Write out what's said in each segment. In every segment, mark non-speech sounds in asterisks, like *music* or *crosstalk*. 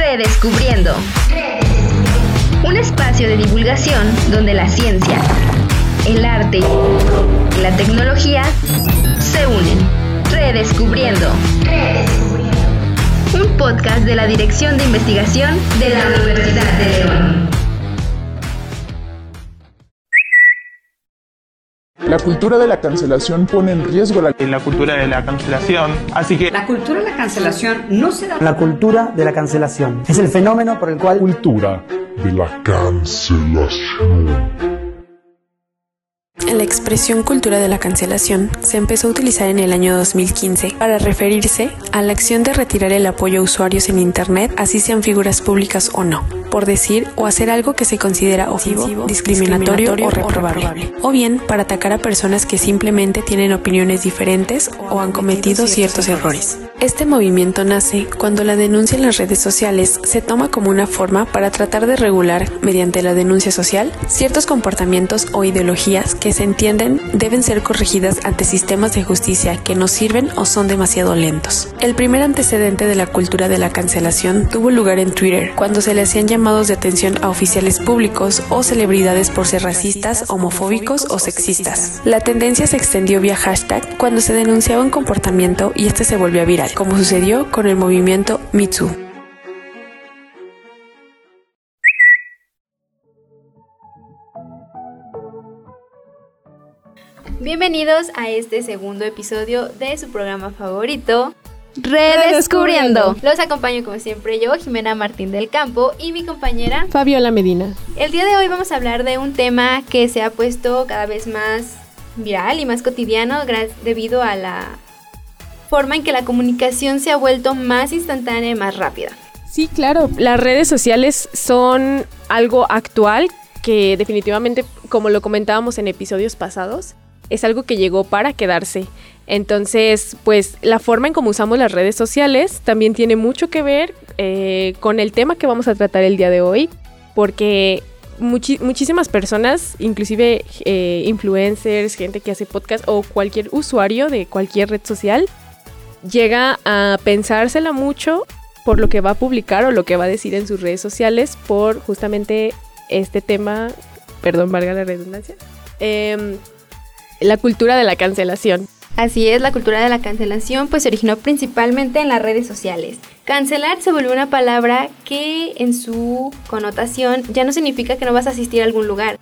Redescubriendo. Un espacio de divulgación donde la ciencia, el arte y la tecnología se unen. Redescubriendo. Un podcast de la Dirección de Investigación de la Universidad de León. La cultura de la cancelación pone en riesgo la, la cultura de la cancelación. Así que La cultura de la cancelación no se da La cultura de la cancelación es el fenómeno por el cual cultura de la cancelación. La expresión cultura de la cancelación se empezó a utilizar en el año 2015 para referirse a la acción de retirar el apoyo a usuarios en Internet, así sean figuras públicas o no, por decir o hacer algo que se considera ofensivo, discriminatorio, o reprobable, o bien para atacar a personas que simplemente tienen opiniones diferentes o han cometido ciertos errores. Este movimiento nace cuando la denuncia en las redes sociales se toma como una forma para tratar de regular, mediante la denuncia social, ciertos comportamientos o ideologías que se entienden deben ser corregidas ante sistemas de justicia que no sirven o son demasiado lentos. El primer antecedente de la cultura de la cancelación tuvo lugar en Twitter, cuando se le hacían llamados de atención a oficiales públicos o celebridades por ser racistas, homofóbicos o sexistas. La tendencia se extendió vía hashtag cuando se denunciaba un comportamiento y este se volvió viral, como sucedió con el movimiento Too. Bienvenidos a este segundo episodio de su programa favorito, Redescubriendo. Los acompaño como siempre yo, Jimena Martín del Campo, y mi compañera Fabiola Medina. El día de hoy vamos a hablar de un tema que se ha puesto cada vez más viral y más cotidiano debido a la forma en que la comunicación se ha vuelto más instantánea y más rápida. Sí, claro, las redes sociales son algo actual que definitivamente, como lo comentábamos en episodios pasados, es algo que llegó para quedarse. Entonces, pues la forma en cómo usamos las redes sociales también tiene mucho que ver eh, con el tema que vamos a tratar el día de hoy, porque muchísimas personas, inclusive eh, influencers, gente que hace podcast o cualquier usuario de cualquier red social, llega a pensársela mucho por lo que va a publicar o lo que va a decir en sus redes sociales por justamente este tema, perdón, valga la redundancia, eh, la cultura de la cancelación. Así es, la cultura de la cancelación pues se originó principalmente en las redes sociales. Cancelar se volvió una palabra que en su connotación ya no significa que no vas a asistir a algún lugar,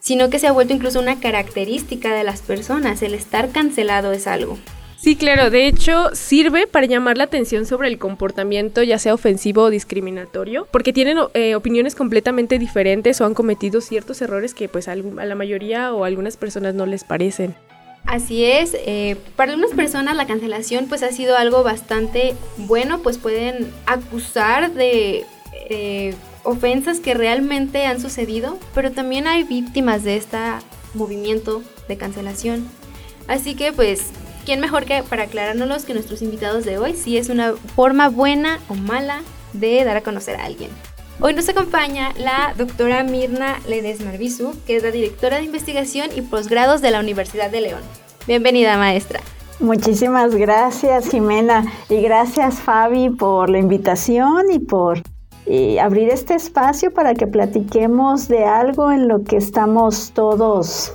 sino que se ha vuelto incluso una característica de las personas, el estar cancelado es algo. Sí, claro, de hecho sirve para llamar la atención sobre el comportamiento, ya sea ofensivo o discriminatorio, porque tienen eh, opiniones completamente diferentes o han cometido ciertos errores que pues a la mayoría o a algunas personas no les parecen. Así es, eh, para algunas personas la cancelación pues ha sido algo bastante bueno, pues pueden acusar de eh, ofensas que realmente han sucedido, pero también hay víctimas de este movimiento de cancelación. Así que pues ¿quién mejor que para aclarárnoslos que nuestros invitados de hoy si es una forma buena o mala de dar a conocer a alguien? Hoy nos acompaña la doctora Mirna Ledesmar Bisu, que es la directora de investigación y posgrados de la Universidad de León. Bienvenida, maestra. Muchísimas gracias, Jimena, y gracias, Fabi, por la invitación y por abrir este espacio para que platiquemos de algo en lo que estamos todos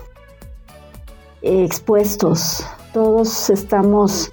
eh, expuestos. Todos estamos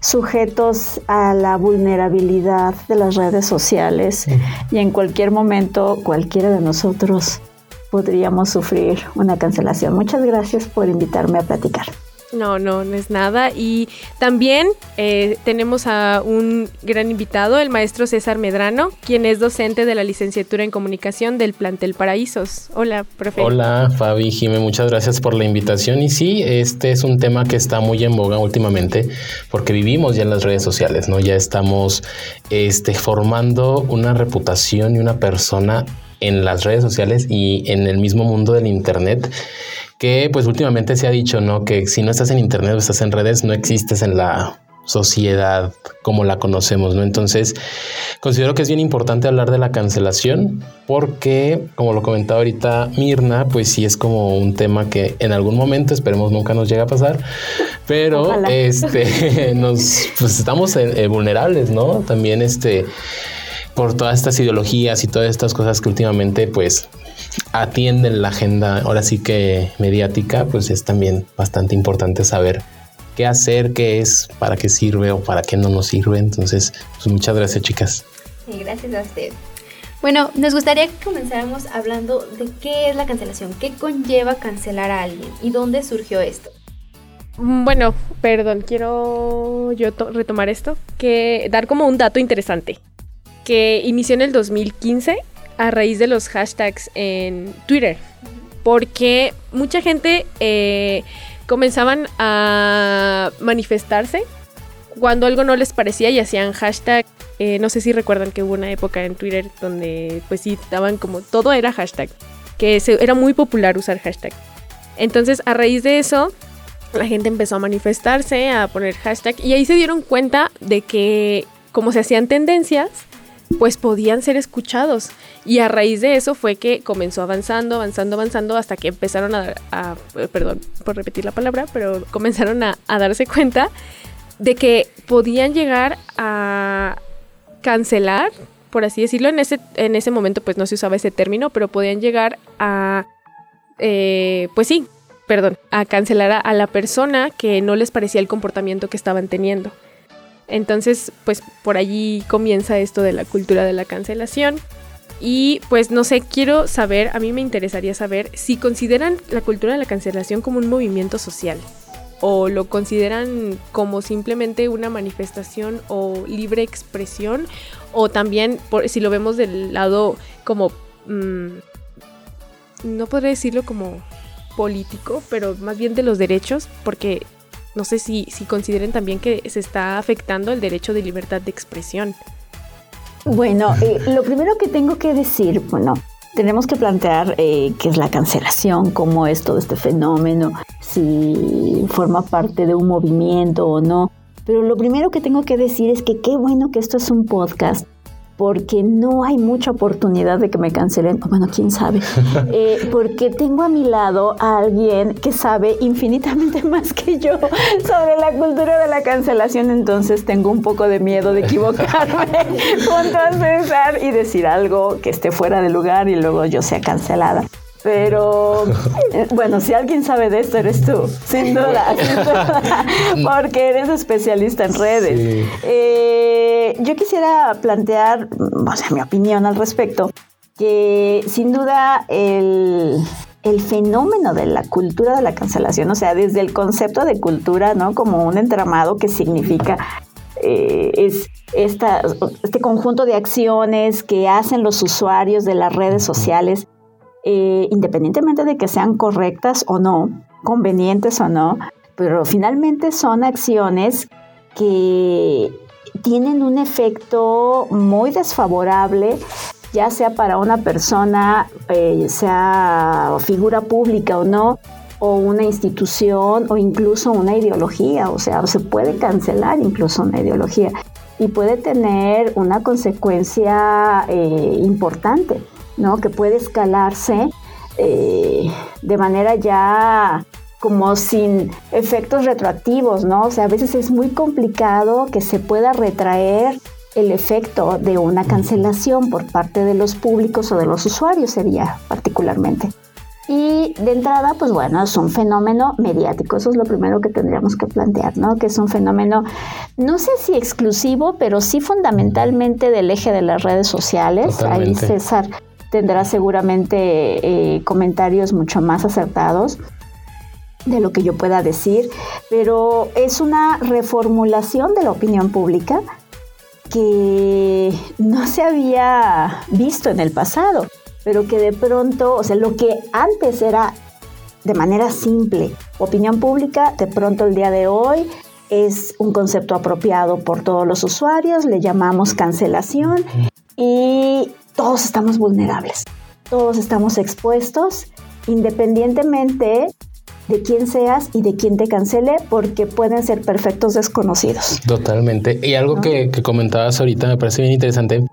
sujetos a la vulnerabilidad de las redes sociales y en cualquier momento cualquiera de nosotros podríamos sufrir una cancelación. Muchas gracias por invitarme a platicar. No, no, no es nada. Y también eh, tenemos a un gran invitado, el maestro César Medrano, quien es docente de la licenciatura en comunicación del plantel Paraísos. Hola, profe. Hola, Fabi, Jime, muchas gracias por la invitación. Y sí, este es un tema que está muy en boga últimamente, porque vivimos ya en las redes sociales, ¿no? Ya estamos este, formando una reputación y una persona en las redes sociales y en el mismo mundo del Internet que pues últimamente se ha dicho, ¿no? Que si no estás en internet o estás en redes, no existes en la sociedad como la conocemos, ¿no? Entonces, considero que es bien importante hablar de la cancelación porque, como lo comentaba ahorita Mirna, pues sí es como un tema que en algún momento, esperemos nunca nos llegue a pasar, pero este, *laughs* nos, pues estamos eh, vulnerables, ¿no? También este por todas estas ideologías y todas estas cosas que últimamente pues atienden la agenda ahora sí que mediática, pues es también bastante importante saber qué hacer, qué es, para qué sirve o para qué no nos sirve. Entonces, pues muchas gracias chicas. Sí, gracias a usted. Bueno, nos gustaría que comenzáramos hablando de qué es la cancelación, qué conlleva cancelar a alguien y dónde surgió esto. Mm, bueno, perdón, quiero yo retomar esto, que dar como un dato interesante, que inició en el 2015 a raíz de los hashtags en Twitter, porque mucha gente eh, comenzaban a manifestarse cuando algo no les parecía y hacían hashtag. Eh, no sé si recuerdan que hubo una época en Twitter donde pues sí estaban como todo era hashtag, que era muy popular usar hashtag. Entonces a raíz de eso la gente empezó a manifestarse, a poner hashtag y ahí se dieron cuenta de que como se hacían tendencias, pues podían ser escuchados. Y a raíz de eso fue que comenzó avanzando, avanzando, avanzando, hasta que empezaron a, perdón por repetir la palabra, pero comenzaron a, darse cuenta de que podían llegar a cancelar, por así decirlo, en ese, en ese momento pues no se usaba ese término, pero podían llegar a, eh, pues sí, perdón, a cancelar a la persona que no les parecía el comportamiento que estaban teniendo. Entonces, pues por allí comienza esto de la cultura de la cancelación. Y pues no sé, quiero saber, a mí me interesaría saber si consideran la cultura de la cancelación como un movimiento social o lo consideran como simplemente una manifestación o libre expresión o también si lo vemos del lado como mm, no podría decirlo como político pero más bien de los derechos porque no sé si, si consideren también que se está afectando el derecho de libertad de expresión. Bueno, eh, lo primero que tengo que decir, bueno, tenemos que plantear eh, qué es la cancelación, cómo es todo este fenómeno, si forma parte de un movimiento o no. Pero lo primero que tengo que decir es que qué bueno que esto es un podcast porque no hay mucha oportunidad de que me cancelen, bueno, quién sabe, *laughs* eh, porque tengo a mi lado a alguien que sabe infinitamente *laughs* más que yo sobre la cultura de la cancelación, entonces tengo un poco de miedo de equivocarme *laughs* junto a César y decir algo que esté fuera de lugar y luego yo sea cancelada. Pero eh, bueno, si alguien sabe de esto, eres tú, sin duda, *laughs* porque eres especialista en redes. Eh, yo quisiera plantear, o sea, mi opinión al respecto, que sin duda el, fenómeno de la cultura de la cancelación, o sea, desde el concepto de cultura, ¿no? Como un entramado que significa eh, es esta, este conjunto de acciones que hacen los usuarios de las redes sociales eh, independientemente de que sean correctas o no, convenientes o no, pero finalmente son acciones que tienen un efecto muy desfavorable, ya sea para una persona, eh, sea figura pública o no, o una institución o incluso una ideología, o sea, se puede cancelar incluso una ideología y puede tener una consecuencia eh, importante. ¿No? Que puede escalarse eh, de manera ya como sin efectos retroactivos, ¿no? O sea, a veces es muy complicado que se pueda retraer el efecto de una cancelación por parte de los públicos o de los usuarios sería particularmente. Y de entrada, pues bueno, es un fenómeno mediático, eso es lo primero que tendríamos que plantear, ¿no? Que es un fenómeno, no sé si exclusivo, pero sí fundamentalmente del eje de las redes sociales. Ahí César tendrá seguramente eh, comentarios mucho más acertados de lo que yo pueda decir, pero es una reformulación de la opinión pública que no se había visto en el pasado, pero que de pronto, o sea, lo que antes era de manera simple opinión pública, de pronto el día de hoy es un concepto apropiado por todos los usuarios, le llamamos cancelación y todos estamos vulnerables, todos estamos expuestos, independientemente de quién seas y de quién te cancele, porque pueden ser perfectos desconocidos. Totalmente. Y algo que, comentabas ahorita me parece bien interesante.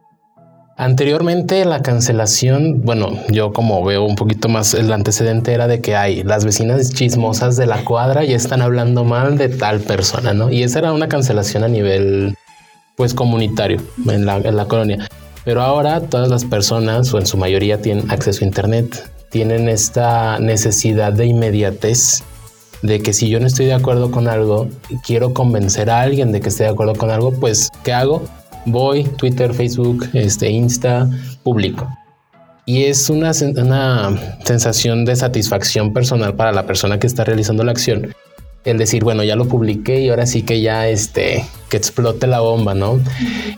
Anteriormente la cancelación, bueno, yo como veo un poquito más el antecedente era de que hay las vecinas chismosas de la cuadra y están hablando mal de tal persona, ¿no? Y esa era una cancelación a nivel pues comunitario en la, en la colonia. Pero ahora todas las personas, o en su mayoría, tienen acceso a Internet, tienen esta necesidad de inmediatez, de que si yo no estoy de acuerdo con algo quiero convencer a alguien de que esté de acuerdo con algo, pues ¿qué hago? Voy, Twitter, Facebook, este, Insta, publico. Y es una, una sensación de satisfacción personal para la persona que está realizando la acción. El decir, bueno, ya lo publiqué y ahora sí que ya este, que explote la bomba, ¿no?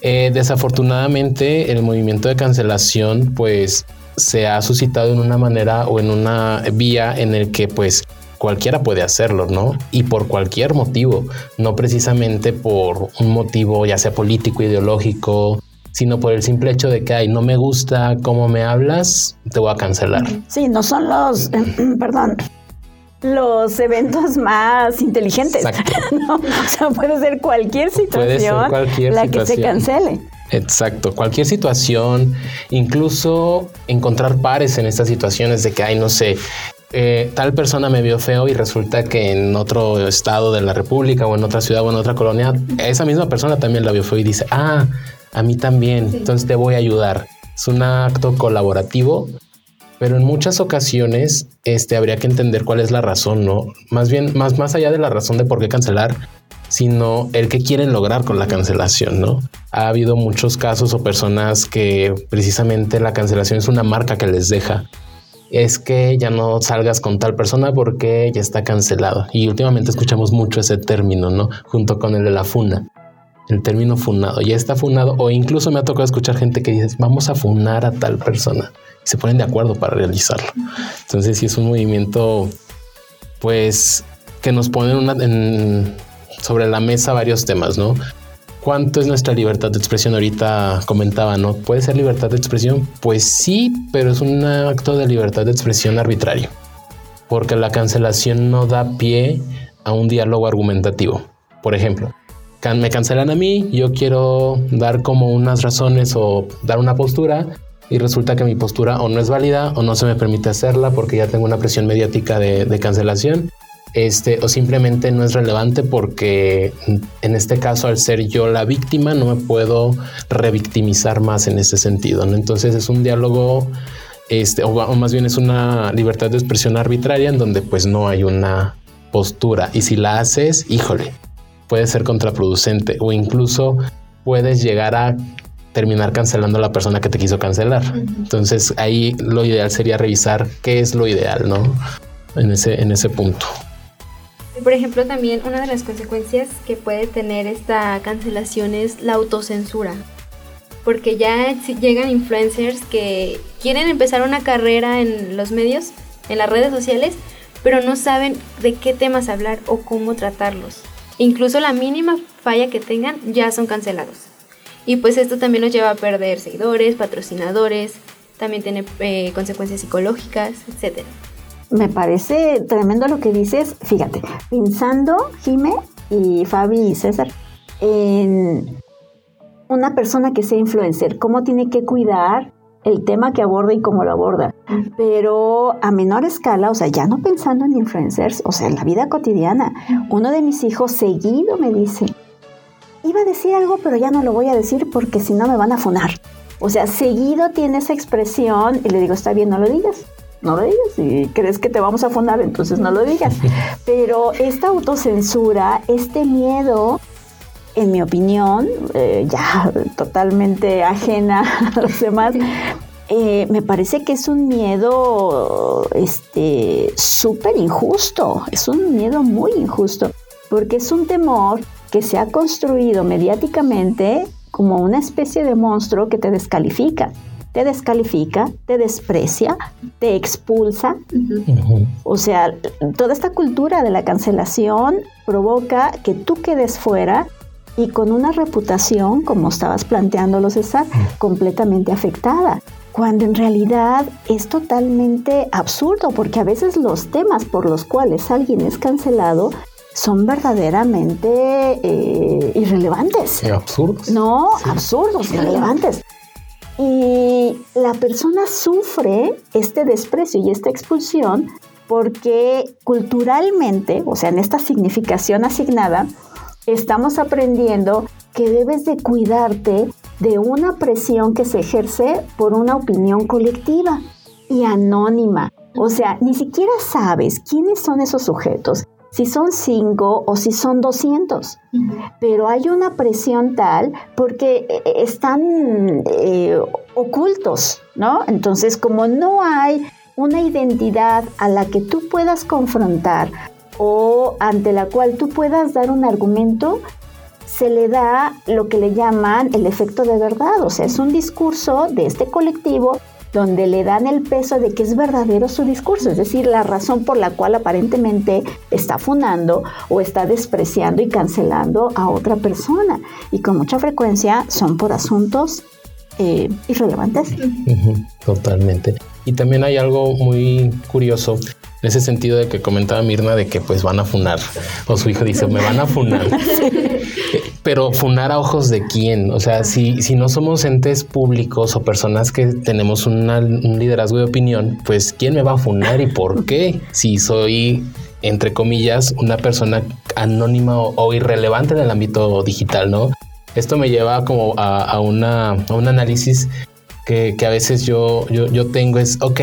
Eh, desafortunadamente, el movimiento de cancelación, pues se ha suscitado en una manera o en una vía en el que pues cualquiera puede hacerlo, ¿no? Y por cualquier motivo, no precisamente por un motivo ya sea político, ideológico, sino por el simple hecho de que, ay, no me gusta cómo me hablas, te voy a cancelar. Sí, no son los, *clears throat* perdón, los eventos más inteligentes. *laughs* ¿no? O sea, puede ser cualquier situación la que se cancele. Exacto, cualquier situación, incluso encontrar pares en estas situaciones de que, ay, no sé, eh, tal persona me vio feo y resulta que en otro estado de la República o en otra ciudad o en otra colonia, esa misma persona también la vio feo y dice, ah, a mí también, entonces te voy a ayudar. Es un acto colaborativo, pero en muchas ocasiones este, habría que entender cuál es la razón, ¿no? Más bien, más, más allá de la razón de por qué cancelar, sino el que quieren lograr con la cancelación, ¿no? Ha habido muchos casos o personas que precisamente la cancelación es una marca que les deja. Es que ya no salgas con tal persona porque ya está cancelado. Y últimamente escuchamos mucho ese término, ¿no? Junto con el de la funa el término funado, ya está funado, o incluso me ha tocado escuchar gente que dice, vamos a funar a tal persona, y se ponen de acuerdo para realizarlo. Entonces, sí es un movimiento, pues, que nos pone sobre la mesa varios temas, ¿no? ¿Cuánto es nuestra libertad de expresión? Ahorita comentaba, ¿no? ¿Puede ser libertad de expresión? Pues sí, pero es un acto de libertad de expresión arbitrario, porque la cancelación no da pie a un diálogo argumentativo. Por ejemplo, me cancelan a mí, yo quiero dar como unas razones o dar una postura y resulta que mi postura o no es válida o no se me permite hacerla porque ya tengo una presión mediática de, cancelación. Este, o simplemente no es relevante porque en este caso al ser yo la víctima no me puedo revictimizar más en ese sentido. Entonces es un diálogo, este, o, o más bien es una libertad de expresión arbitraria en donde pues no hay una postura y si la haces, híjole, puede ser contraproducente o incluso puedes llegar a terminar cancelando a la persona que te quiso cancelar. Entonces ahí lo ideal sería revisar qué es lo ideal, ¿no? En ese, en ese punto. Por ejemplo, también una de las consecuencias que puede tener esta cancelación es la autocensura. Porque ya llegan influencers que quieren empezar una carrera en los medios, en las redes sociales, pero no saben de qué temas hablar o cómo tratarlos. Incluso la mínima falla que tengan ya son cancelados. Y pues esto también nos lleva a perder seguidores, patrocinadores, también tiene eh, consecuencias psicológicas, etc. Me parece tremendo lo que dices. Fíjate, pensando, Jime y Fabi y César, en una persona que sea influencer, cómo tiene que cuidar el tema que aborda y cómo lo aborda. Pero a menor escala, o sea, ya no pensando en influencers, o sea, en la vida cotidiana, uno de mis hijos seguido me dice, iba a decir algo, pero ya no lo voy a decir porque si no me van a funar. O sea, seguido tiene esa expresión y le digo, está bien, no lo digas. No lo digas. Si crees que te vamos a funar, entonces no lo digas. *laughs* Pero esta autocensura, este miedo en mi opinión, eh, ya *laughs* totalmente ajena a los demás, eh, me parece que es un miedo este súper injusto, es un miedo muy injusto, porque es un temor que se ha construido mediáticamente como una especie de monstruo que te descalifica. Te descalifica, te desprecia, te expulsa. O sea, toda esta cultura de la cancelación provoca que tú quedes fuera y con una reputación, como estabas planteándolo César, completamente afectada. Cuando en realidad es totalmente absurdo, porque a veces los temas por los cuales alguien es cancelado son verdaderamente eh, irrelevantes. absurdos. No, absurdos, irrelevantes. Y la persona sufre este desprecio y esta expulsión porque culturalmente, o sea, en esta significación asignada, estamos aprendiendo que debes de cuidarte de una presión que se ejerce por una opinión colectiva y anónima. O sea, ni siquiera sabes quiénes son esos sujetos, si son cinco o si son 200. Pero hay una presión tal porque eh, están eh, ocultos, ¿no? Entonces, como no hay una identidad a la que tú puedas confrontar o ante la cual tú puedas dar un argumento, se le da lo que le llaman el efecto de verdad. O sea, es un discurso de este colectivo donde le dan el peso de que es verdadero su discurso, es decir, la razón por la cual aparentemente está fundando o está despreciando y cancelando a otra persona. Y con mucha frecuencia son por asuntos eh, irrelevantes. Totalmente. Y también hay algo muy curioso en ese sentido de que comentaba Mirna de que pues van a funar. O su hijo dice me van a funar *laughs* pero funar a ojos de quién o sea si, si no somos entes públicos o personas que tenemos un liderazgo de opinión pues quién me va a funar y por qué si soy entre comillas una persona anónima o, irrelevante en el ámbito digital no esto me lleva como a, una, a un análisis que, que, a veces yo, yo, yo tengo es, ok,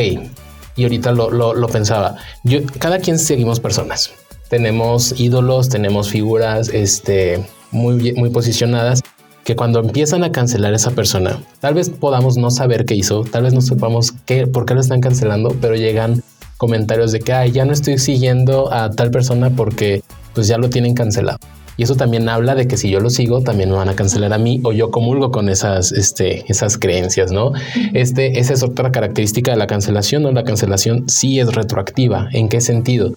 y ahorita lo, lo, pensaba. Yo, cada quien seguimos personas. Tenemos ídolos, tenemos figuras este, muy, muy posicionadas que cuando empiezan a cancelar a esa persona, tal vez podamos no saber qué hizo, tal vez no sepamos qué, por qué lo están cancelando, pero llegan comentarios de que Ay, ya no estoy siguiendo a tal persona porque pues ya lo tienen cancelado. Y eso también habla de que si yo lo sigo, también me van a cancelar a mí o yo comulgo con esas, este, esas creencias, ¿no? Este, esa es otra característica de la cancelación, ¿no? La cancelación sí es retroactiva. ¿En qué sentido?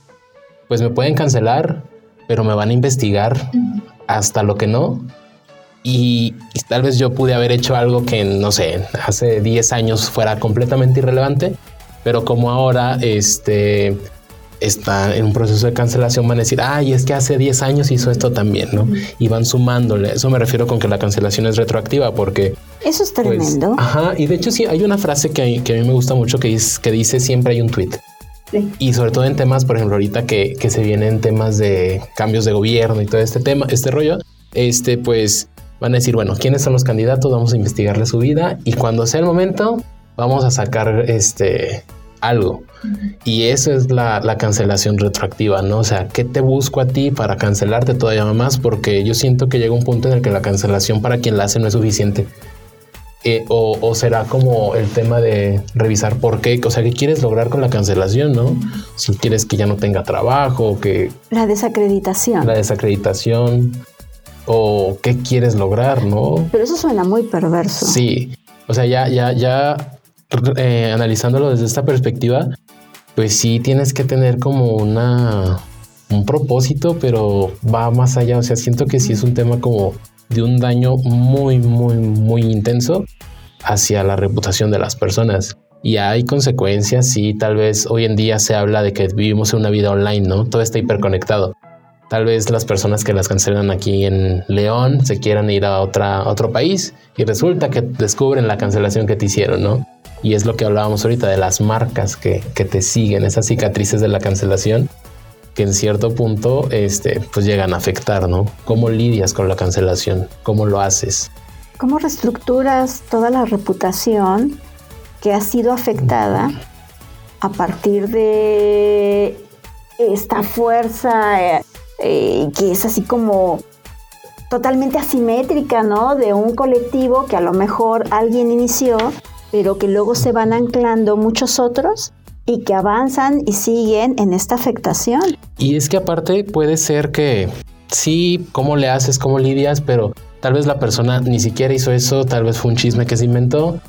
Pues me pueden cancelar, pero me van a investigar hasta lo que no. Y, y tal vez yo pude haber hecho algo que, no sé, hace 10 años fuera completamente irrelevante, pero como ahora, este, está en un proceso de cancelación van a decir, ay, es que hace 10 años hizo esto también, ¿no? Y van sumándole. Eso me refiero con que la cancelación es retroactiva porque... Eso es pues, tremendo. ajá, y de hecho sí, hay una frase que, que a mí me gusta mucho que, que dice siempre hay un tweet. Y sobre todo en temas, por ejemplo, ahorita que, que se vienen temas de cambios de gobierno y todo este tema, este rollo, este pues van a decir, bueno, ¿quiénes son los candidatos? Vamos a investigarle su vida y cuando sea el momento, vamos a sacar este algo. Y eso es la, cancelación retroactiva, ¿no? O sea, ¿qué te busco a ti para cancelarte todavía más? Porque yo siento que llega un punto en el que la cancelación para quien la hace no es suficiente. Eh, o, será como el tema de revisar por qué, o sea, qué quieres lograr con la cancelación, ¿no? Si quieres que ya no tenga trabajo, que... La desacreditación. La desacreditación. O qué quieres lograr, ¿no? Pero eso suena muy perverso. Sí. O sea, ya, ya, ya eh, analizándolo desde esta perspectiva, pues sí tienes que tener como una un propósito, pero va más allá. O sea, siento que sí es un tema como de un daño muy, muy, muy intenso hacia la reputación de las personas. Y hay consecuencias, sí, tal vez hoy en día se habla de que vivimos una vida online, ¿no? Todo está hiperconectado. Tal vez las personas que las cancelan aquí en León se quieran ir a, otra, otro país y resulta que descubren la cancelación que te hicieron, ¿no? Y es lo que hablábamos ahorita de las marcas que, te siguen, esas cicatrices de la cancelación que en cierto punto este, pues llegan a afectar, ¿no? ¿Cómo lidias con la cancelación? ¿Cómo lo haces? ¿Cómo reestructuras toda la reputación que ha sido afectada a partir de esta fuerza eh, eh, que es así como totalmente asimétrica, ¿no? De un colectivo que a lo mejor alguien inició pero que luego se van anclando muchos otros y que avanzan y siguen en esta afectación. Y es que aparte puede ser que sí, cómo le haces, cómo lidias, pero tal vez la persona ni siquiera hizo eso, tal vez fue un chisme que se inventó.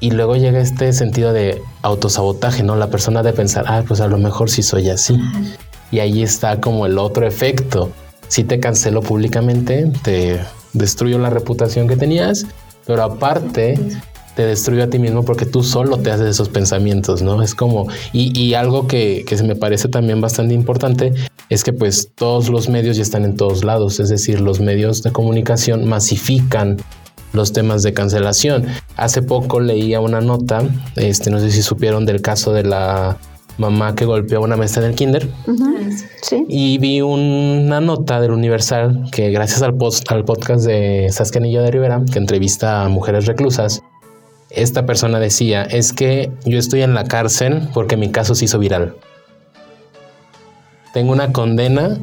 Y luego llega este sentido de autosabotaje, ¿no? La persona de pensar, ah, pues a lo mejor sí soy así. Y ahí está como el otro efecto. Si te cancelo públicamente, te destruyo la reputación que tenías, pero aparte te destruye a ti mismo porque tú solo te haces esos pensamientos, ¿no? Es como, y, algo que, que se me parece también bastante importante es que pues todos los medios ya están en todos lados, es decir, los medios de comunicación masifican los temas de cancelación. Hace poco leía una nota, este, no sé si supieron del caso de la mamá que golpeó a una maestra en el kinder. Y vi una nota del Universal que gracias al, post, al podcast de Sascanilla de Rivera, que entrevista a mujeres reclusas, esta persona decía, es que yo estoy en la cárcel porque mi caso se hizo viral. Tengo una condena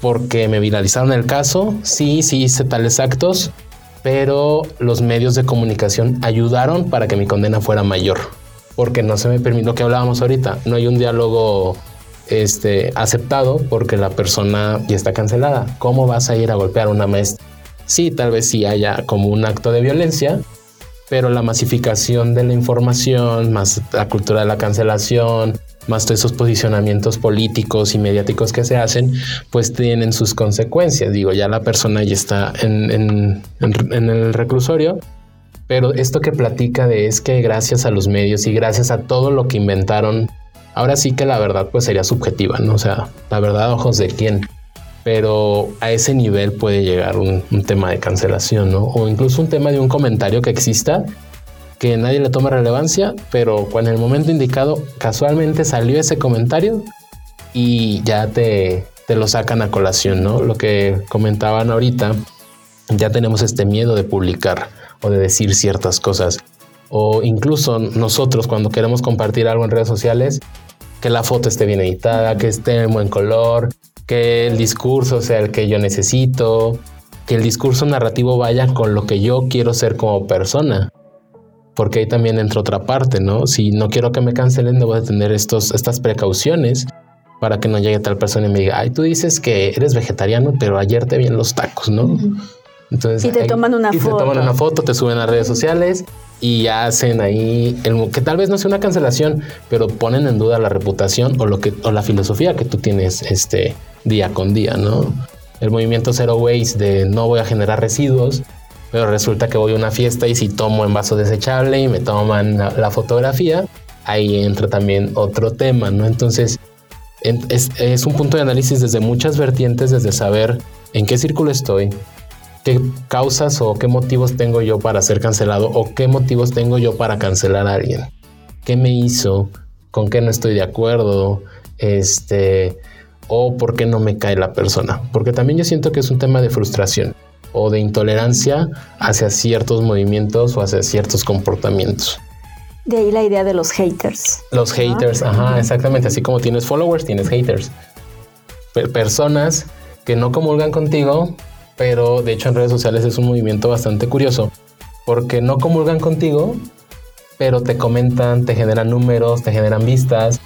porque me viralizaron el caso, sí, sí hice tales actos, pero los medios de comunicación ayudaron para que mi condena fuera mayor porque no se me permite lo que hablábamos ahorita. No hay un diálogo este, aceptado porque la persona ya está cancelada. ¿Cómo vas a ir a golpear a una maestra? Sí, tal vez sí haya como un acto de violencia, pero la masificación de la información, más la cultura de la cancelación, más todos esos posicionamientos políticos y mediáticos que se hacen, pues tienen sus consecuencias. Digo, ya la persona ya está en, el reclusorio pero esto que platica de es que gracias a los medios y gracias a todo lo que inventaron, ahora sí que la verdad pues sería subjetiva, ¿no? O sea, la verdad ojos de quién. Pero a ese nivel puede llegar un, tema de cancelación, ¿no? O incluso un tema de un comentario que exista que nadie le toma relevancia, pero cuando el momento indicado casualmente salió ese comentario y ya te, te lo sacan a colación, ¿no? Lo que comentaban ahorita, ya tenemos este miedo de publicar o de decir ciertas cosas. O incluso nosotros cuando queremos compartir algo en redes sociales, que la foto esté bien editada, que esté en buen color, que el discurso sea el que yo necesito, que el discurso narrativo vaya con lo que yo quiero ser como persona. Porque ahí también entra otra parte, ¿no? Si no quiero que me cancelen, debo de tener estos, estas precauciones para que no llegue tal persona y me diga, ay, tú dices que eres vegetariano, pero ayer te vi en los tacos, ¿no? y te toman una foto. Te toman una foto, te suben a redes sociales y hacen ahí el, que tal vez no sea una cancelación, pero ponen en duda la reputación o lo que o la filosofía que tú tienes este día con día, ¿no? El movimiento Zero Waste de no voy a generar residuos, pero resulta que voy a una fiesta y si tomo en vaso desechable y me toman la, fotografía, ahí entra también otro tema, ¿no? Entonces, es, es un punto de análisis desde muchas vertientes, desde saber en qué círculo estoy, qué causas o qué motivos tengo yo para ser cancelado o qué motivos tengo yo para cancelar a alguien. ¿Qué me hizo? ¿Con qué no estoy de acuerdo? Este, o por qué no me cae la persona. Porque también yo siento que es un tema de frustración o de intolerancia hacia ciertos movimientos o hacia ciertos comportamientos. De ahí la idea de los haters. Los haters, ajá, exactamente. Así como tienes followers, tienes haters. personas que no comulgan contigo, pero de hecho en redes sociales es un movimiento bastante curioso, porque no comulgan contigo, pero te comentan, te generan números, te generan vistas,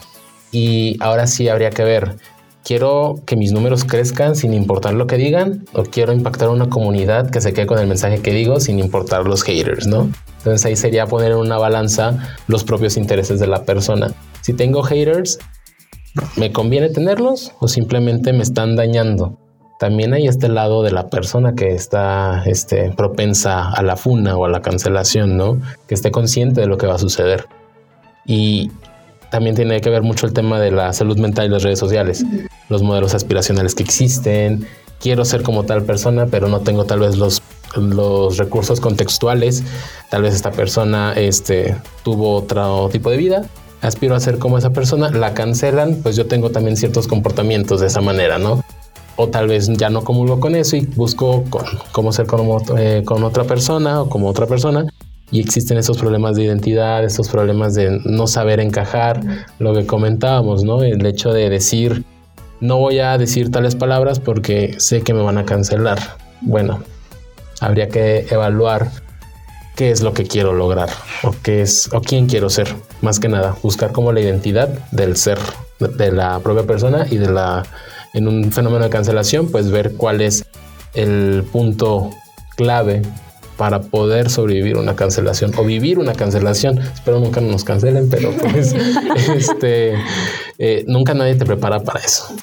y ahora sí habría que ver, ¿quiero que mis números crezcan sin importar lo que digan? ¿O quiero impactar una comunidad que se quede con el mensaje que digo sin importar los haters, no? Entonces ahí sería poner en una balanza los propios intereses de la persona. Si tengo haters, ¿me conviene tenerlos o simplemente me están dañando? también hay este lado de la persona que está este, propensa a la funa o a la cancelación, ¿no? Que esté consciente de lo que va a suceder. Y también tiene que ver mucho el tema de la salud mental y las redes sociales, los modelos aspiracionales que existen. Quiero ser como tal persona, pero no tengo tal vez los, los recursos contextuales. Tal vez esta persona este, tuvo otro tipo de vida. Aspiro a ser como esa persona, la cancelan, pues yo tengo también ciertos comportamientos de esa manera, ¿no? o tal vez ya no comulgo con eso y busco cómo ser eh, con otra persona o como otra persona. Y existen esos problemas de identidad, esos problemas de no saber encajar, lo que comentábamos, ¿no? El hecho de decir, no voy a decir tales palabras porque sé que me van a cancelar. Bueno, habría que evaluar qué es lo que quiero lograr o qué es o quién quiero ser. Más que nada, buscar como la identidad del ser de la propia persona y de la en un fenómeno de cancelación, pues ver cuál es el punto clave para poder sobrevivir una cancelación o vivir una cancelación. Espero nunca nos cancelen, pero pues *laughs* este, eh, nunca nadie te prepara para eso.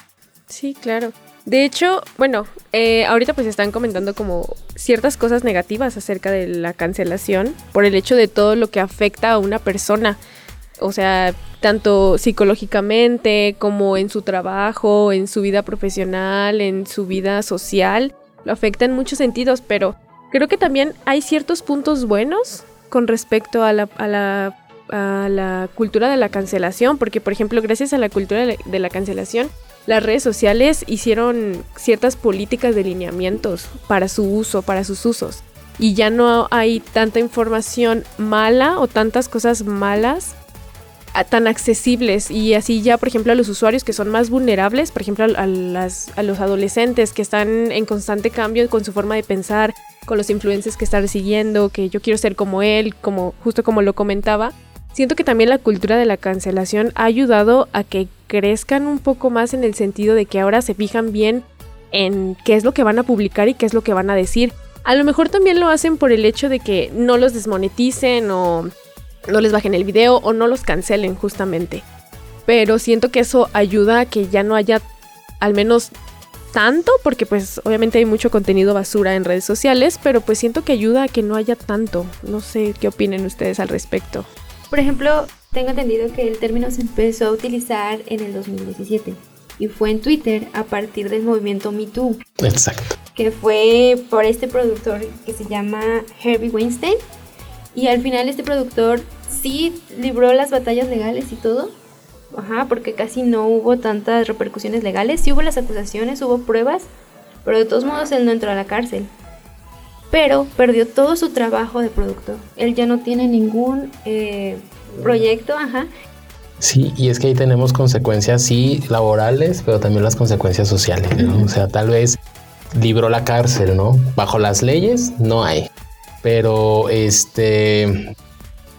Sí, claro. De hecho, bueno, eh, ahorita pues están comentando como ciertas cosas negativas acerca de la cancelación por el hecho de todo lo que afecta a una persona o sea, tanto psicológicamente como en su trabajo, en su vida profesional, en su vida social, lo afecta en muchos sentidos, pero creo que también hay ciertos puntos buenos con respecto a la, a la cultura de la cancelación, porque por ejemplo, gracias a la cultura de la cancelación, las redes sociales hicieron ciertas políticas de lineamientos para su uso, para sus usos. Y ya no hay tanta información mala o tantas cosas malas tan accesibles y así ya, por ejemplo, a los usuarios que son más vulnerables, por ejemplo, a, las, a los adolescentes que están en constante cambio con su forma de pensar, con los influencers que están siguiendo, que yo quiero ser como él, como justo como lo comentaba. Siento que también la cultura de la cancelación ha ayudado a que crezcan un poco más en el sentido de que ahora se fijan bien en qué es lo que van a publicar y qué es lo que van a decir. A lo mejor también lo hacen por el hecho de que no los desmoneticen o no les bajen el video o no los cancelen justamente. Pero siento que eso ayuda a que ya no haya al menos tanto, porque pues obviamente hay mucho contenido basura en redes sociales, pero pues siento que ayuda a que no haya tanto. No sé qué opinen ustedes al respecto. Por ejemplo, tengo entendido que el término se empezó a utilizar en el 2017 y fue en Twitter a partir del movimiento Me Too. Exacto. Que fue por este productor que se llama Herbie Weinstein. Y al final este productor sí libró las batallas legales y todo. Ajá, porque casi no hubo tantas repercusiones legales. Sí hubo las acusaciones, hubo pruebas, pero de todos modos él no entró a la cárcel. Pero perdió todo su trabajo de productor. Él ya no tiene ningún eh, proyecto, ajá. Sí, y es que ahí tenemos consecuencias, sí, laborales, pero también las consecuencias sociales. O sea, tal vez libró la cárcel, ¿no? Bajo las leyes no hay. Pero este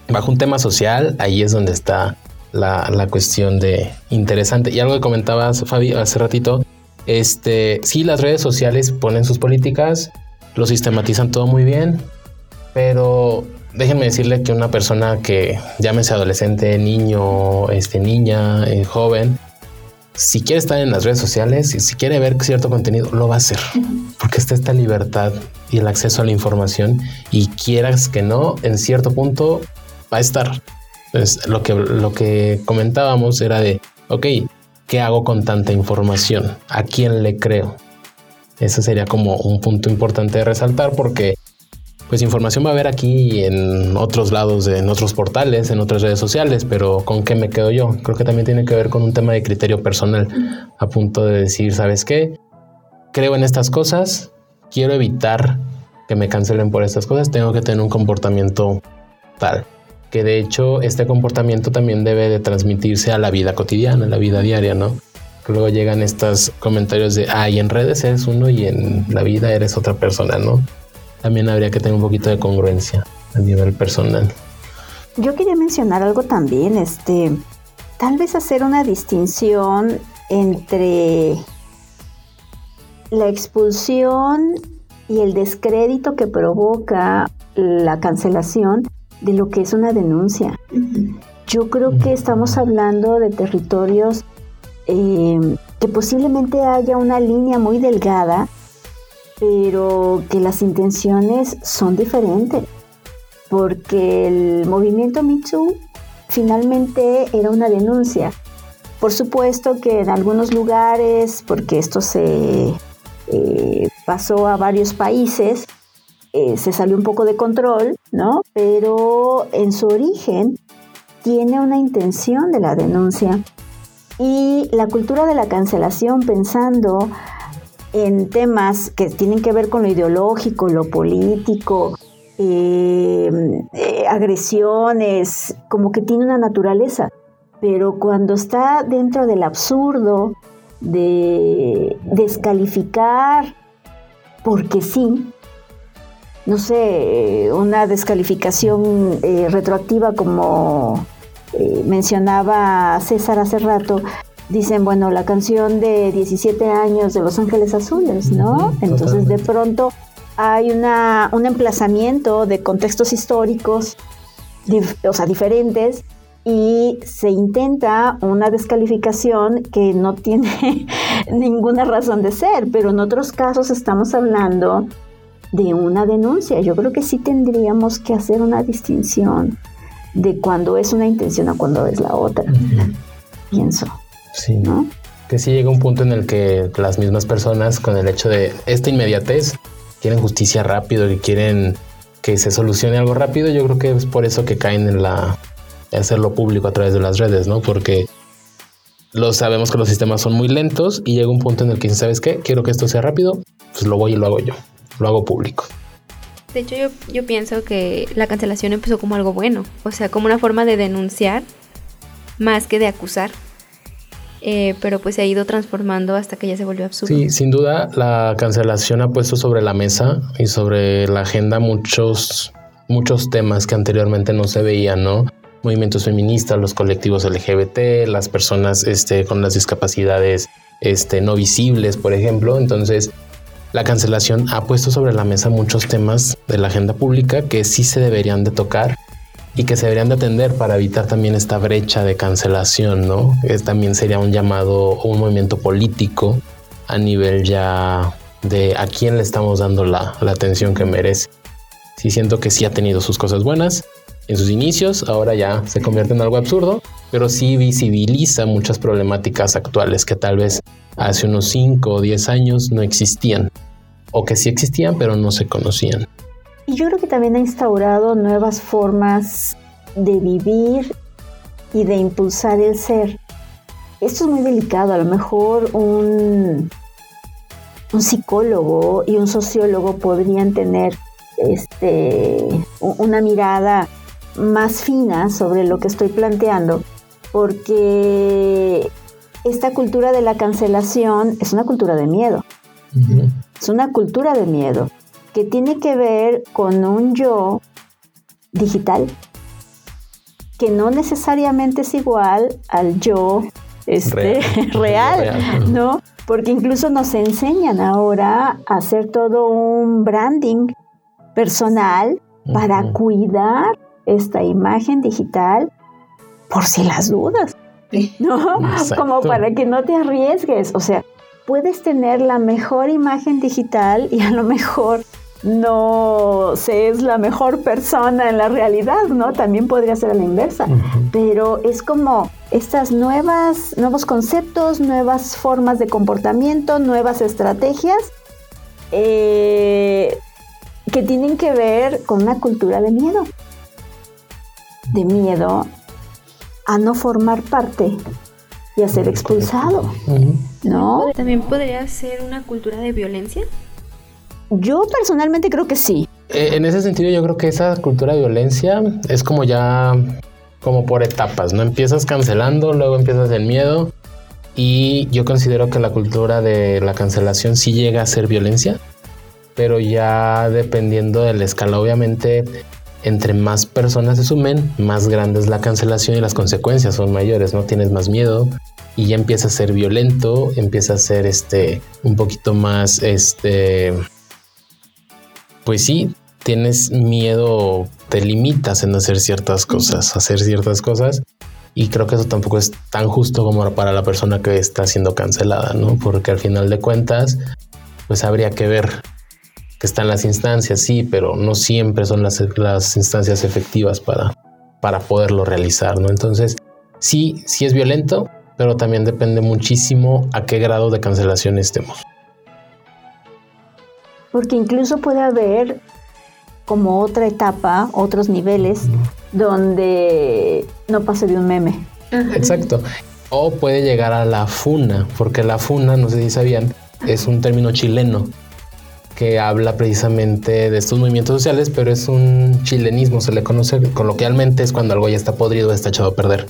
bajo un tema social, ahí es donde está la, cuestión de interesante. Y algo que comentabas, Fabi, hace ratito, este, sí, las redes sociales ponen sus políticas, lo sistematizan todo muy bien, pero déjenme decirle que una persona que llámese adolescente, niño, este, niña, eh, joven, si quiere estar en las redes sociales y si quiere ver cierto contenido, lo va a hacer. Porque está esta libertad y el acceso a la información y quieras que no, en cierto punto va a estar. Pues lo que, lo que comentábamos era de, ok, ¿qué hago con tanta información? ¿A quién le creo? Ese sería como un punto importante de resaltar porque pues información va a haber aquí en otros lados, en otros portales, en otras redes sociales, pero ¿con qué me quedo yo? Creo que también tiene que ver con un tema de criterio personal, a punto de decir, ¿sabes qué? Creo en estas cosas, quiero evitar que me cancelen por estas cosas, tengo que tener un comportamiento tal que de hecho este comportamiento también debe de transmitirse a la vida cotidiana, a la vida diaria, ¿no? Luego llegan estos comentarios de, ah, y en redes eres uno y en la vida eres otra persona, ¿no? También habría que tener un poquito de congruencia a nivel personal. Yo quería mencionar algo también, este, tal vez hacer una distinción entre la expulsión y el descrédito que provoca la cancelación de lo que es una denuncia. Yo creo que estamos hablando de territorios eh, que posiblemente haya una línea muy delgada, pero que las intenciones son diferentes, porque el movimiento MeToo finalmente era una denuncia. Por supuesto que en algunos lugares, porque esto se eh, pasó a varios países, eh, se salió un poco de control, ¿no? Pero en su origen tiene una intención de la denuncia. Y la cultura de la cancelación, pensando en temas que tienen que ver con lo ideológico, lo político, eh, eh, agresiones, como que tiene una naturaleza. Pero cuando está dentro del absurdo de descalificar porque sí, no sé, una descalificación eh, retroactiva como eh, mencionaba César hace rato, dicen, bueno, la canción de 17 años de Los Ángeles Azules, ¿no? Entonces de pronto hay una, un emplazamiento de contextos históricos, o sea, diferentes, y se intenta una descalificación que no tiene *laughs* ninguna razón de ser, pero en otros casos estamos hablando de una denuncia. Yo creo que sí tendríamos que hacer una distinción de cuando es una intención a cuando es la otra. Pienso. Sí. ¿no? Que sí llega un punto en el que las mismas personas, con el hecho de esta inmediatez, quieren justicia rápido, y quieren que se solucione algo rápido. Yo creo que es por eso que caen en la hacerlo público a través de las redes, ¿no? Porque lo sabemos que los sistemas son muy lentos y llega un punto en el que, ¿sabes qué? Quiero que esto sea rápido, pues lo voy y lo hago yo, lo hago público. De hecho, yo, yo pienso que la cancelación empezó como algo bueno, o sea, como una forma de denunciar más que de acusar. Eh, pero pues se ha ido transformando hasta que ya se volvió absurdo. Sí, sin duda la cancelación ha puesto sobre la mesa y sobre la agenda muchos, muchos temas que anteriormente no se veían, ¿no? Movimientos feministas, los colectivos LGBT, las personas este, con las discapacidades este, no visibles, por ejemplo. Entonces, la cancelación ha puesto sobre la mesa muchos temas de la agenda pública que sí se deberían de tocar y que se deberían de atender para evitar también esta brecha de cancelación, ¿no? También sería un llamado o un movimiento político a nivel ya de a quién le estamos dando la, la atención que merece. Sí siento que sí ha tenido sus cosas buenas en sus inicios, ahora ya se convierte en algo absurdo, pero sí visibiliza muchas problemáticas actuales que tal vez hace unos 5 o 10 años no existían, o que sí existían pero no se conocían. Y yo creo que también ha instaurado nuevas formas de vivir y de impulsar el ser. Esto es muy delicado, a lo mejor un, un psicólogo y un sociólogo podrían tener este, una mirada más fina sobre lo que estoy planteando, porque esta cultura de la cancelación es una cultura de miedo. Es una cultura de miedo que tiene que ver con un yo digital que no necesariamente es igual al yo este, real, *laughs* ¿no? Porque incluso nos enseñan ahora a hacer todo un branding personal para cuidar esta imagen digital por si las dudas, *laughs* ¿no? Como para que no te arriesgues, o sea, puedes tener la mejor imagen digital y a lo mejor no se es la mejor persona en la realidad, ¿no? También podría ser a la inversa. Pero es como estas nuevas, nuevos conceptos, nuevas formas de comportamiento, nuevas estrategias eh, que tienen que ver con una cultura de miedo. De miedo a no formar parte y a ser expulsado, ¿no? También podría ser una cultura de violencia. Yo personalmente creo que sí. Eh, en ese sentido, yo creo que esa cultura de violencia es como ya como por etapas, ¿no? Empiezas cancelando, luego empiezas el miedo. Y yo considero que la cultura de la cancelación sí llega a ser violencia, pero ya dependiendo de la escala, obviamente, entre más personas se sumen, más grande es la cancelación y las consecuencias son mayores, ¿no? Tienes más miedo y ya empieza a ser violento, empieza a ser este un poquito más este pues sí, tienes miedo, te limitas en hacer ciertas cosas, hacer ciertas cosas. Y creo que eso tampoco es tan justo como para la persona que está siendo cancelada, ¿no? Porque al final de cuentas, pues habría que ver que están las instancias, sí, pero no siempre son las, las instancias efectivas para, para poderlo realizar, ¿no? Entonces, sí, sí es violento, pero también depende muchísimo a qué grado de cancelación estemos porque incluso puede haber como otra etapa, otros niveles, donde no pase de un meme. Exacto. O puede llegar a la funa, porque la funa, no sé si sabían, es un término chileno que habla precisamente de estos movimientos sociales, pero es un chilenismo, se le conoce coloquialmente, es cuando algo ya está podrido, está echado a perder.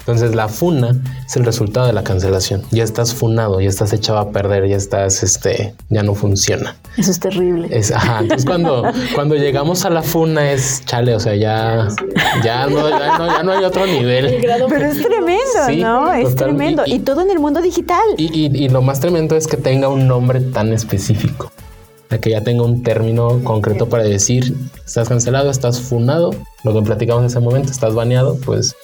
Entonces la funa es el resultado de la cancelación. Ya estás funado, ya estás echado a perder, ya estás, este, ya no funciona. Eso es terrible. Es, ajá, entonces cuando, *laughs* cuando llegamos a la funa es chale, o sea, ya, ya, no, ya, no, hay otro nivel. Pero es tremendo, ¿no? Es tremendo. Y, todo en el mundo digital. Y, y, lo más tremendo es que tenga un nombre tan específico. Que ya tenga un término concreto para decir, estás cancelado, estás funado, lo que platicamos en ese momento, estás baneado, pues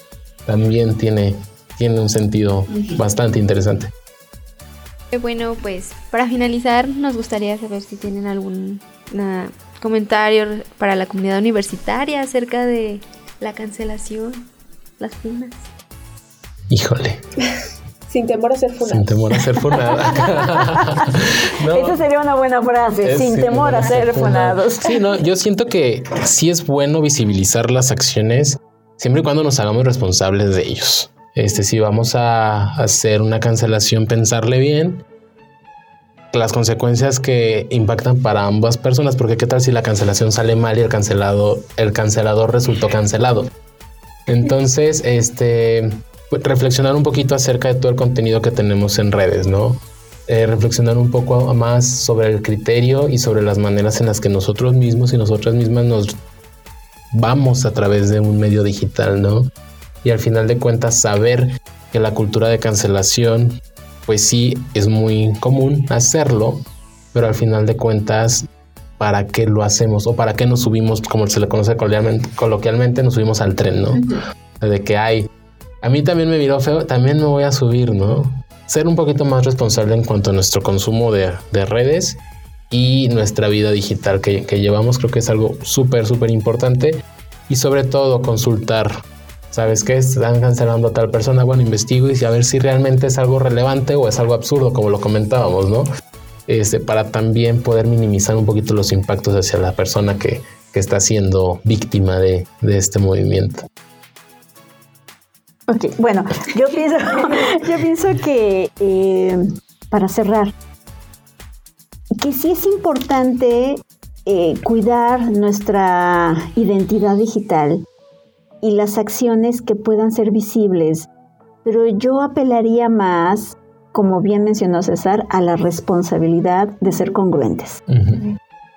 también tiene, tiene un sentido bastante interesante. Bueno, pues para finalizar nos gustaría saber si tienen algún comentario para la comunidad universitaria acerca de la cancelación, las funas. Híjole. *laughs* Sin temor a ser funada. Sin temor a ser funada. *laughs* Esa sería una buena frase, sin, temor a ser funados. Sí, no, yo siento que sí es bueno visibilizar las acciones siempre y cuando nos hagamos responsables de ellos. Este, si vamos a hacer una cancelación, pensarle bien las consecuencias que impactan para ambas personas, porque qué tal si la cancelación sale mal y el cancelado, el cancelador resultó cancelado. Entonces, este, reflexionar un poquito acerca de todo el contenido que tenemos en redes, ¿no? Eh, reflexionar un poco más sobre el criterio y sobre las maneras en las que nosotros mismos y nosotras mismas nos vamos a través de un medio digital, ¿no? Y al final de cuentas saber que la cultura de cancelación, pues sí, es muy común hacerlo, pero al final de cuentas, ¿para qué lo hacemos? O para qué nos subimos, como se le conoce coloquialmente, nos subimos al tren, ¿no? De que hay, a mí también me miró feo, también me voy a subir, ¿no? Ser un poquito más responsable en cuanto a nuestro consumo de, redes y nuestra vida digital que, que llevamos, creo que es algo súper, súper importante. Y sobre todo consultar ¿sabes qué? Están cancelando a tal persona, bueno, investigo y a ver si realmente es algo relevante o es algo absurdo, como lo comentábamos, ¿no? Este, para también poder minimizar un poquito los impactos hacia la persona que, que está siendo víctima de, de este movimiento. Ok, bueno, yo pienso, *laughs* yo pienso que eh, para cerrar, que sí es importante eh, cuidar nuestra identidad digital y las acciones que puedan ser visibles, pero yo apelaría más, como bien mencionó César, a la responsabilidad de ser congruentes.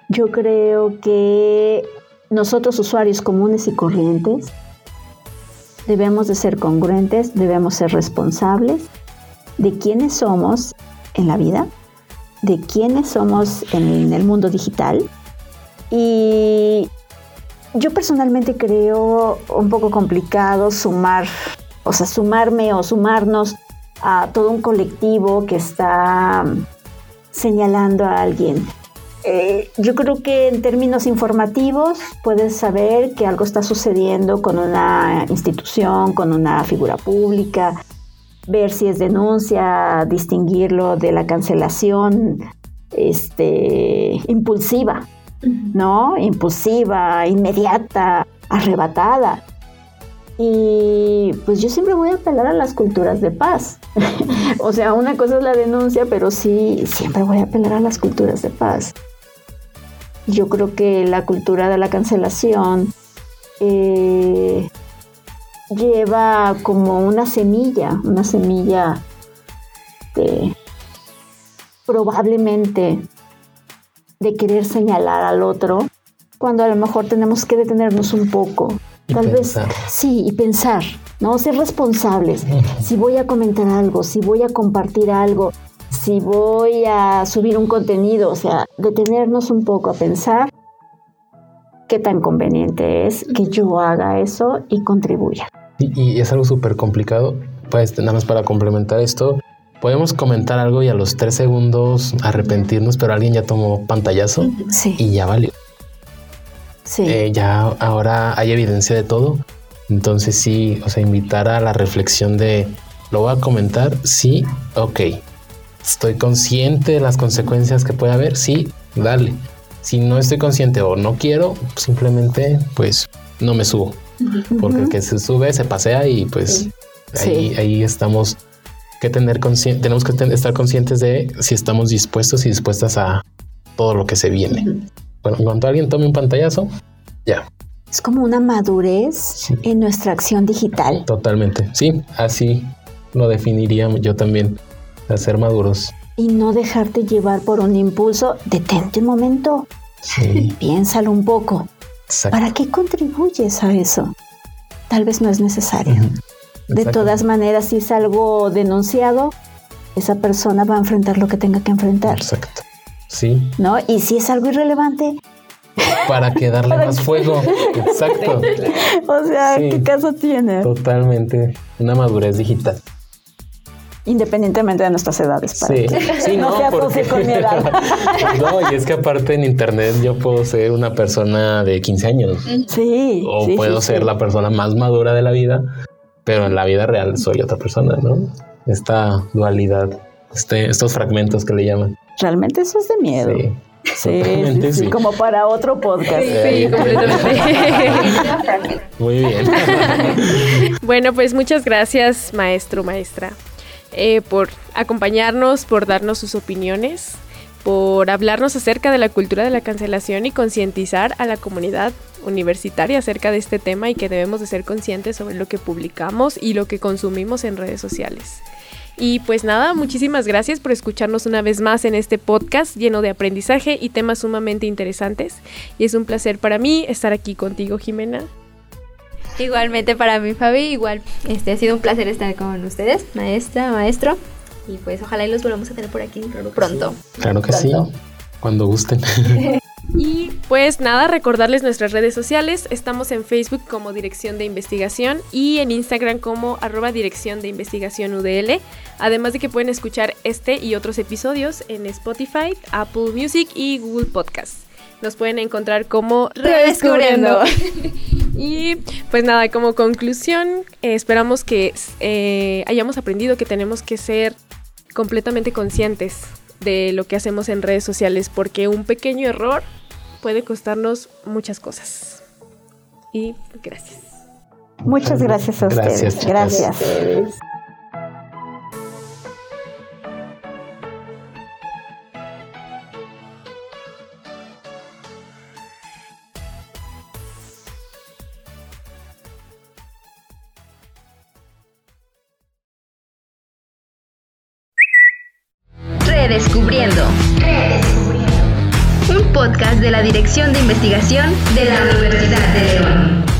Yo creo que nosotros usuarios comunes y corrientes debemos de ser congruentes, debemos ser responsables de quiénes somos en la vida, de quiénes somos en el mundo digital. Y yo personalmente creo un poco complicado sumar, o sea, sumarme o sumarnos a todo un colectivo que está señalando a alguien. Eh, yo creo que en términos informativos puedes saber que algo está sucediendo con una institución, con una figura pública, ver si es denuncia, distinguirlo de la cancelación este, impulsiva, ¿no? Impulsiva, inmediata, arrebatada. Y pues yo siempre voy a apelar a las culturas de paz. *laughs* o sea, una cosa es la denuncia, pero sí, siempre voy a apelar a las culturas de paz. Yo creo que la cultura de la cancelación eh, lleva como una semilla, una semilla de probablemente de querer señalar al otro, cuando a lo mejor tenemos que detenernos un poco. Tal vez sí, y pensar, ¿no? Ser responsables. Si voy a comentar algo, si voy a compartir algo, si voy a subir un contenido, o sea, detenernos un poco a pensar qué tan conveniente es que yo haga eso y contribuya. Y, es algo súper complicado, pues nada más para complementar esto, podemos comentar algo y a los tres segundos arrepentirnos, pero alguien ya tomó pantallazo y ya valió. Sí. Eh, ya ahora hay evidencia de todo. Entonces sí, o sea, invitar a la reflexión de, ¿lo voy a comentar? Sí, ok. ¿Estoy consciente de las consecuencias que puede haber? Sí, dale. Si no estoy consciente o no quiero, simplemente pues no me subo. Porque el que se sube se pasea y pues ahí, ahí estamos que tener tenemos que estar conscientes de si estamos dispuestos y dispuestas a todo lo que se viene. Bueno, cuando alguien tome un pantallazo, ya. Es como una madurez en nuestra acción digital. Totalmente. Sí, así lo definiría yo también, a ser maduros. Y no dejarte llevar por un impulso. Detente un momento. Sí. *laughs* Piénsalo un poco. ¿Para qué contribuyes a eso? Tal vez no es necesario. De todas maneras, si es algo denunciado, esa persona va a enfrentar lo que tenga que enfrentar. Exacto. Sí. ¿No? Y si es algo irrelevante. *laughs* Para que darle más fuego. Exacto. *laughs* o sea, ¿qué caso tiene? Totalmente. Una madurez digital. Independientemente de nuestras edades. Para sí, sí, no, no con mi edad. *laughs* no, y es que aparte en internet yo puedo ser una persona de 15 años. Sí. O puedo ser la persona más madura de la vida pero en la vida real soy otra persona, ¿no? Esta dualidad, este, estos fragmentos que le llaman. Realmente eso es de miedo. Sí, sí, sí, como para otro podcast. Sí, completamente. *laughs* Muy bien. *laughs* bueno, pues muchas gracias, maestro, maestra, eh, por acompañarnos, por darnos sus opiniones, por hablarnos acerca de la cultura de la cancelación y concientizar a la comunidad universitaria acerca de este tema y que debemos de ser conscientes sobre lo que publicamos y lo que consumimos en redes sociales. Y pues nada, muchísimas gracias por escucharnos una vez más en este podcast lleno de aprendizaje y temas sumamente interesantes. Y es un placer para mí estar aquí contigo, Jimena. Igualmente para mí, Fabi, igual este ha sido un placer estar con ustedes, maestra, maestro. Y pues ojalá y los volvamos a tener por aquí pronto. Claro que sí, cuando gusten. *laughs* Y pues nada, recordarles nuestras redes sociales. Estamos en Facebook como Dirección de Investigación y en Instagram como arroba Dirección de Investigación UDL. Además de que pueden escuchar este y otros episodios en Spotify, Apple Music y Google Podcast. Nos pueden encontrar como Redescubriendo. *laughs* y pues nada, como conclusión, eh, esperamos que eh, hayamos aprendido que tenemos que ser completamente conscientes de lo que hacemos en redes sociales porque un pequeño error puede costarnos muchas cosas. Y gracias. Muchas gracias a ustedes. Gracias. gracias. Dirección de Investigación de la Universidad de León.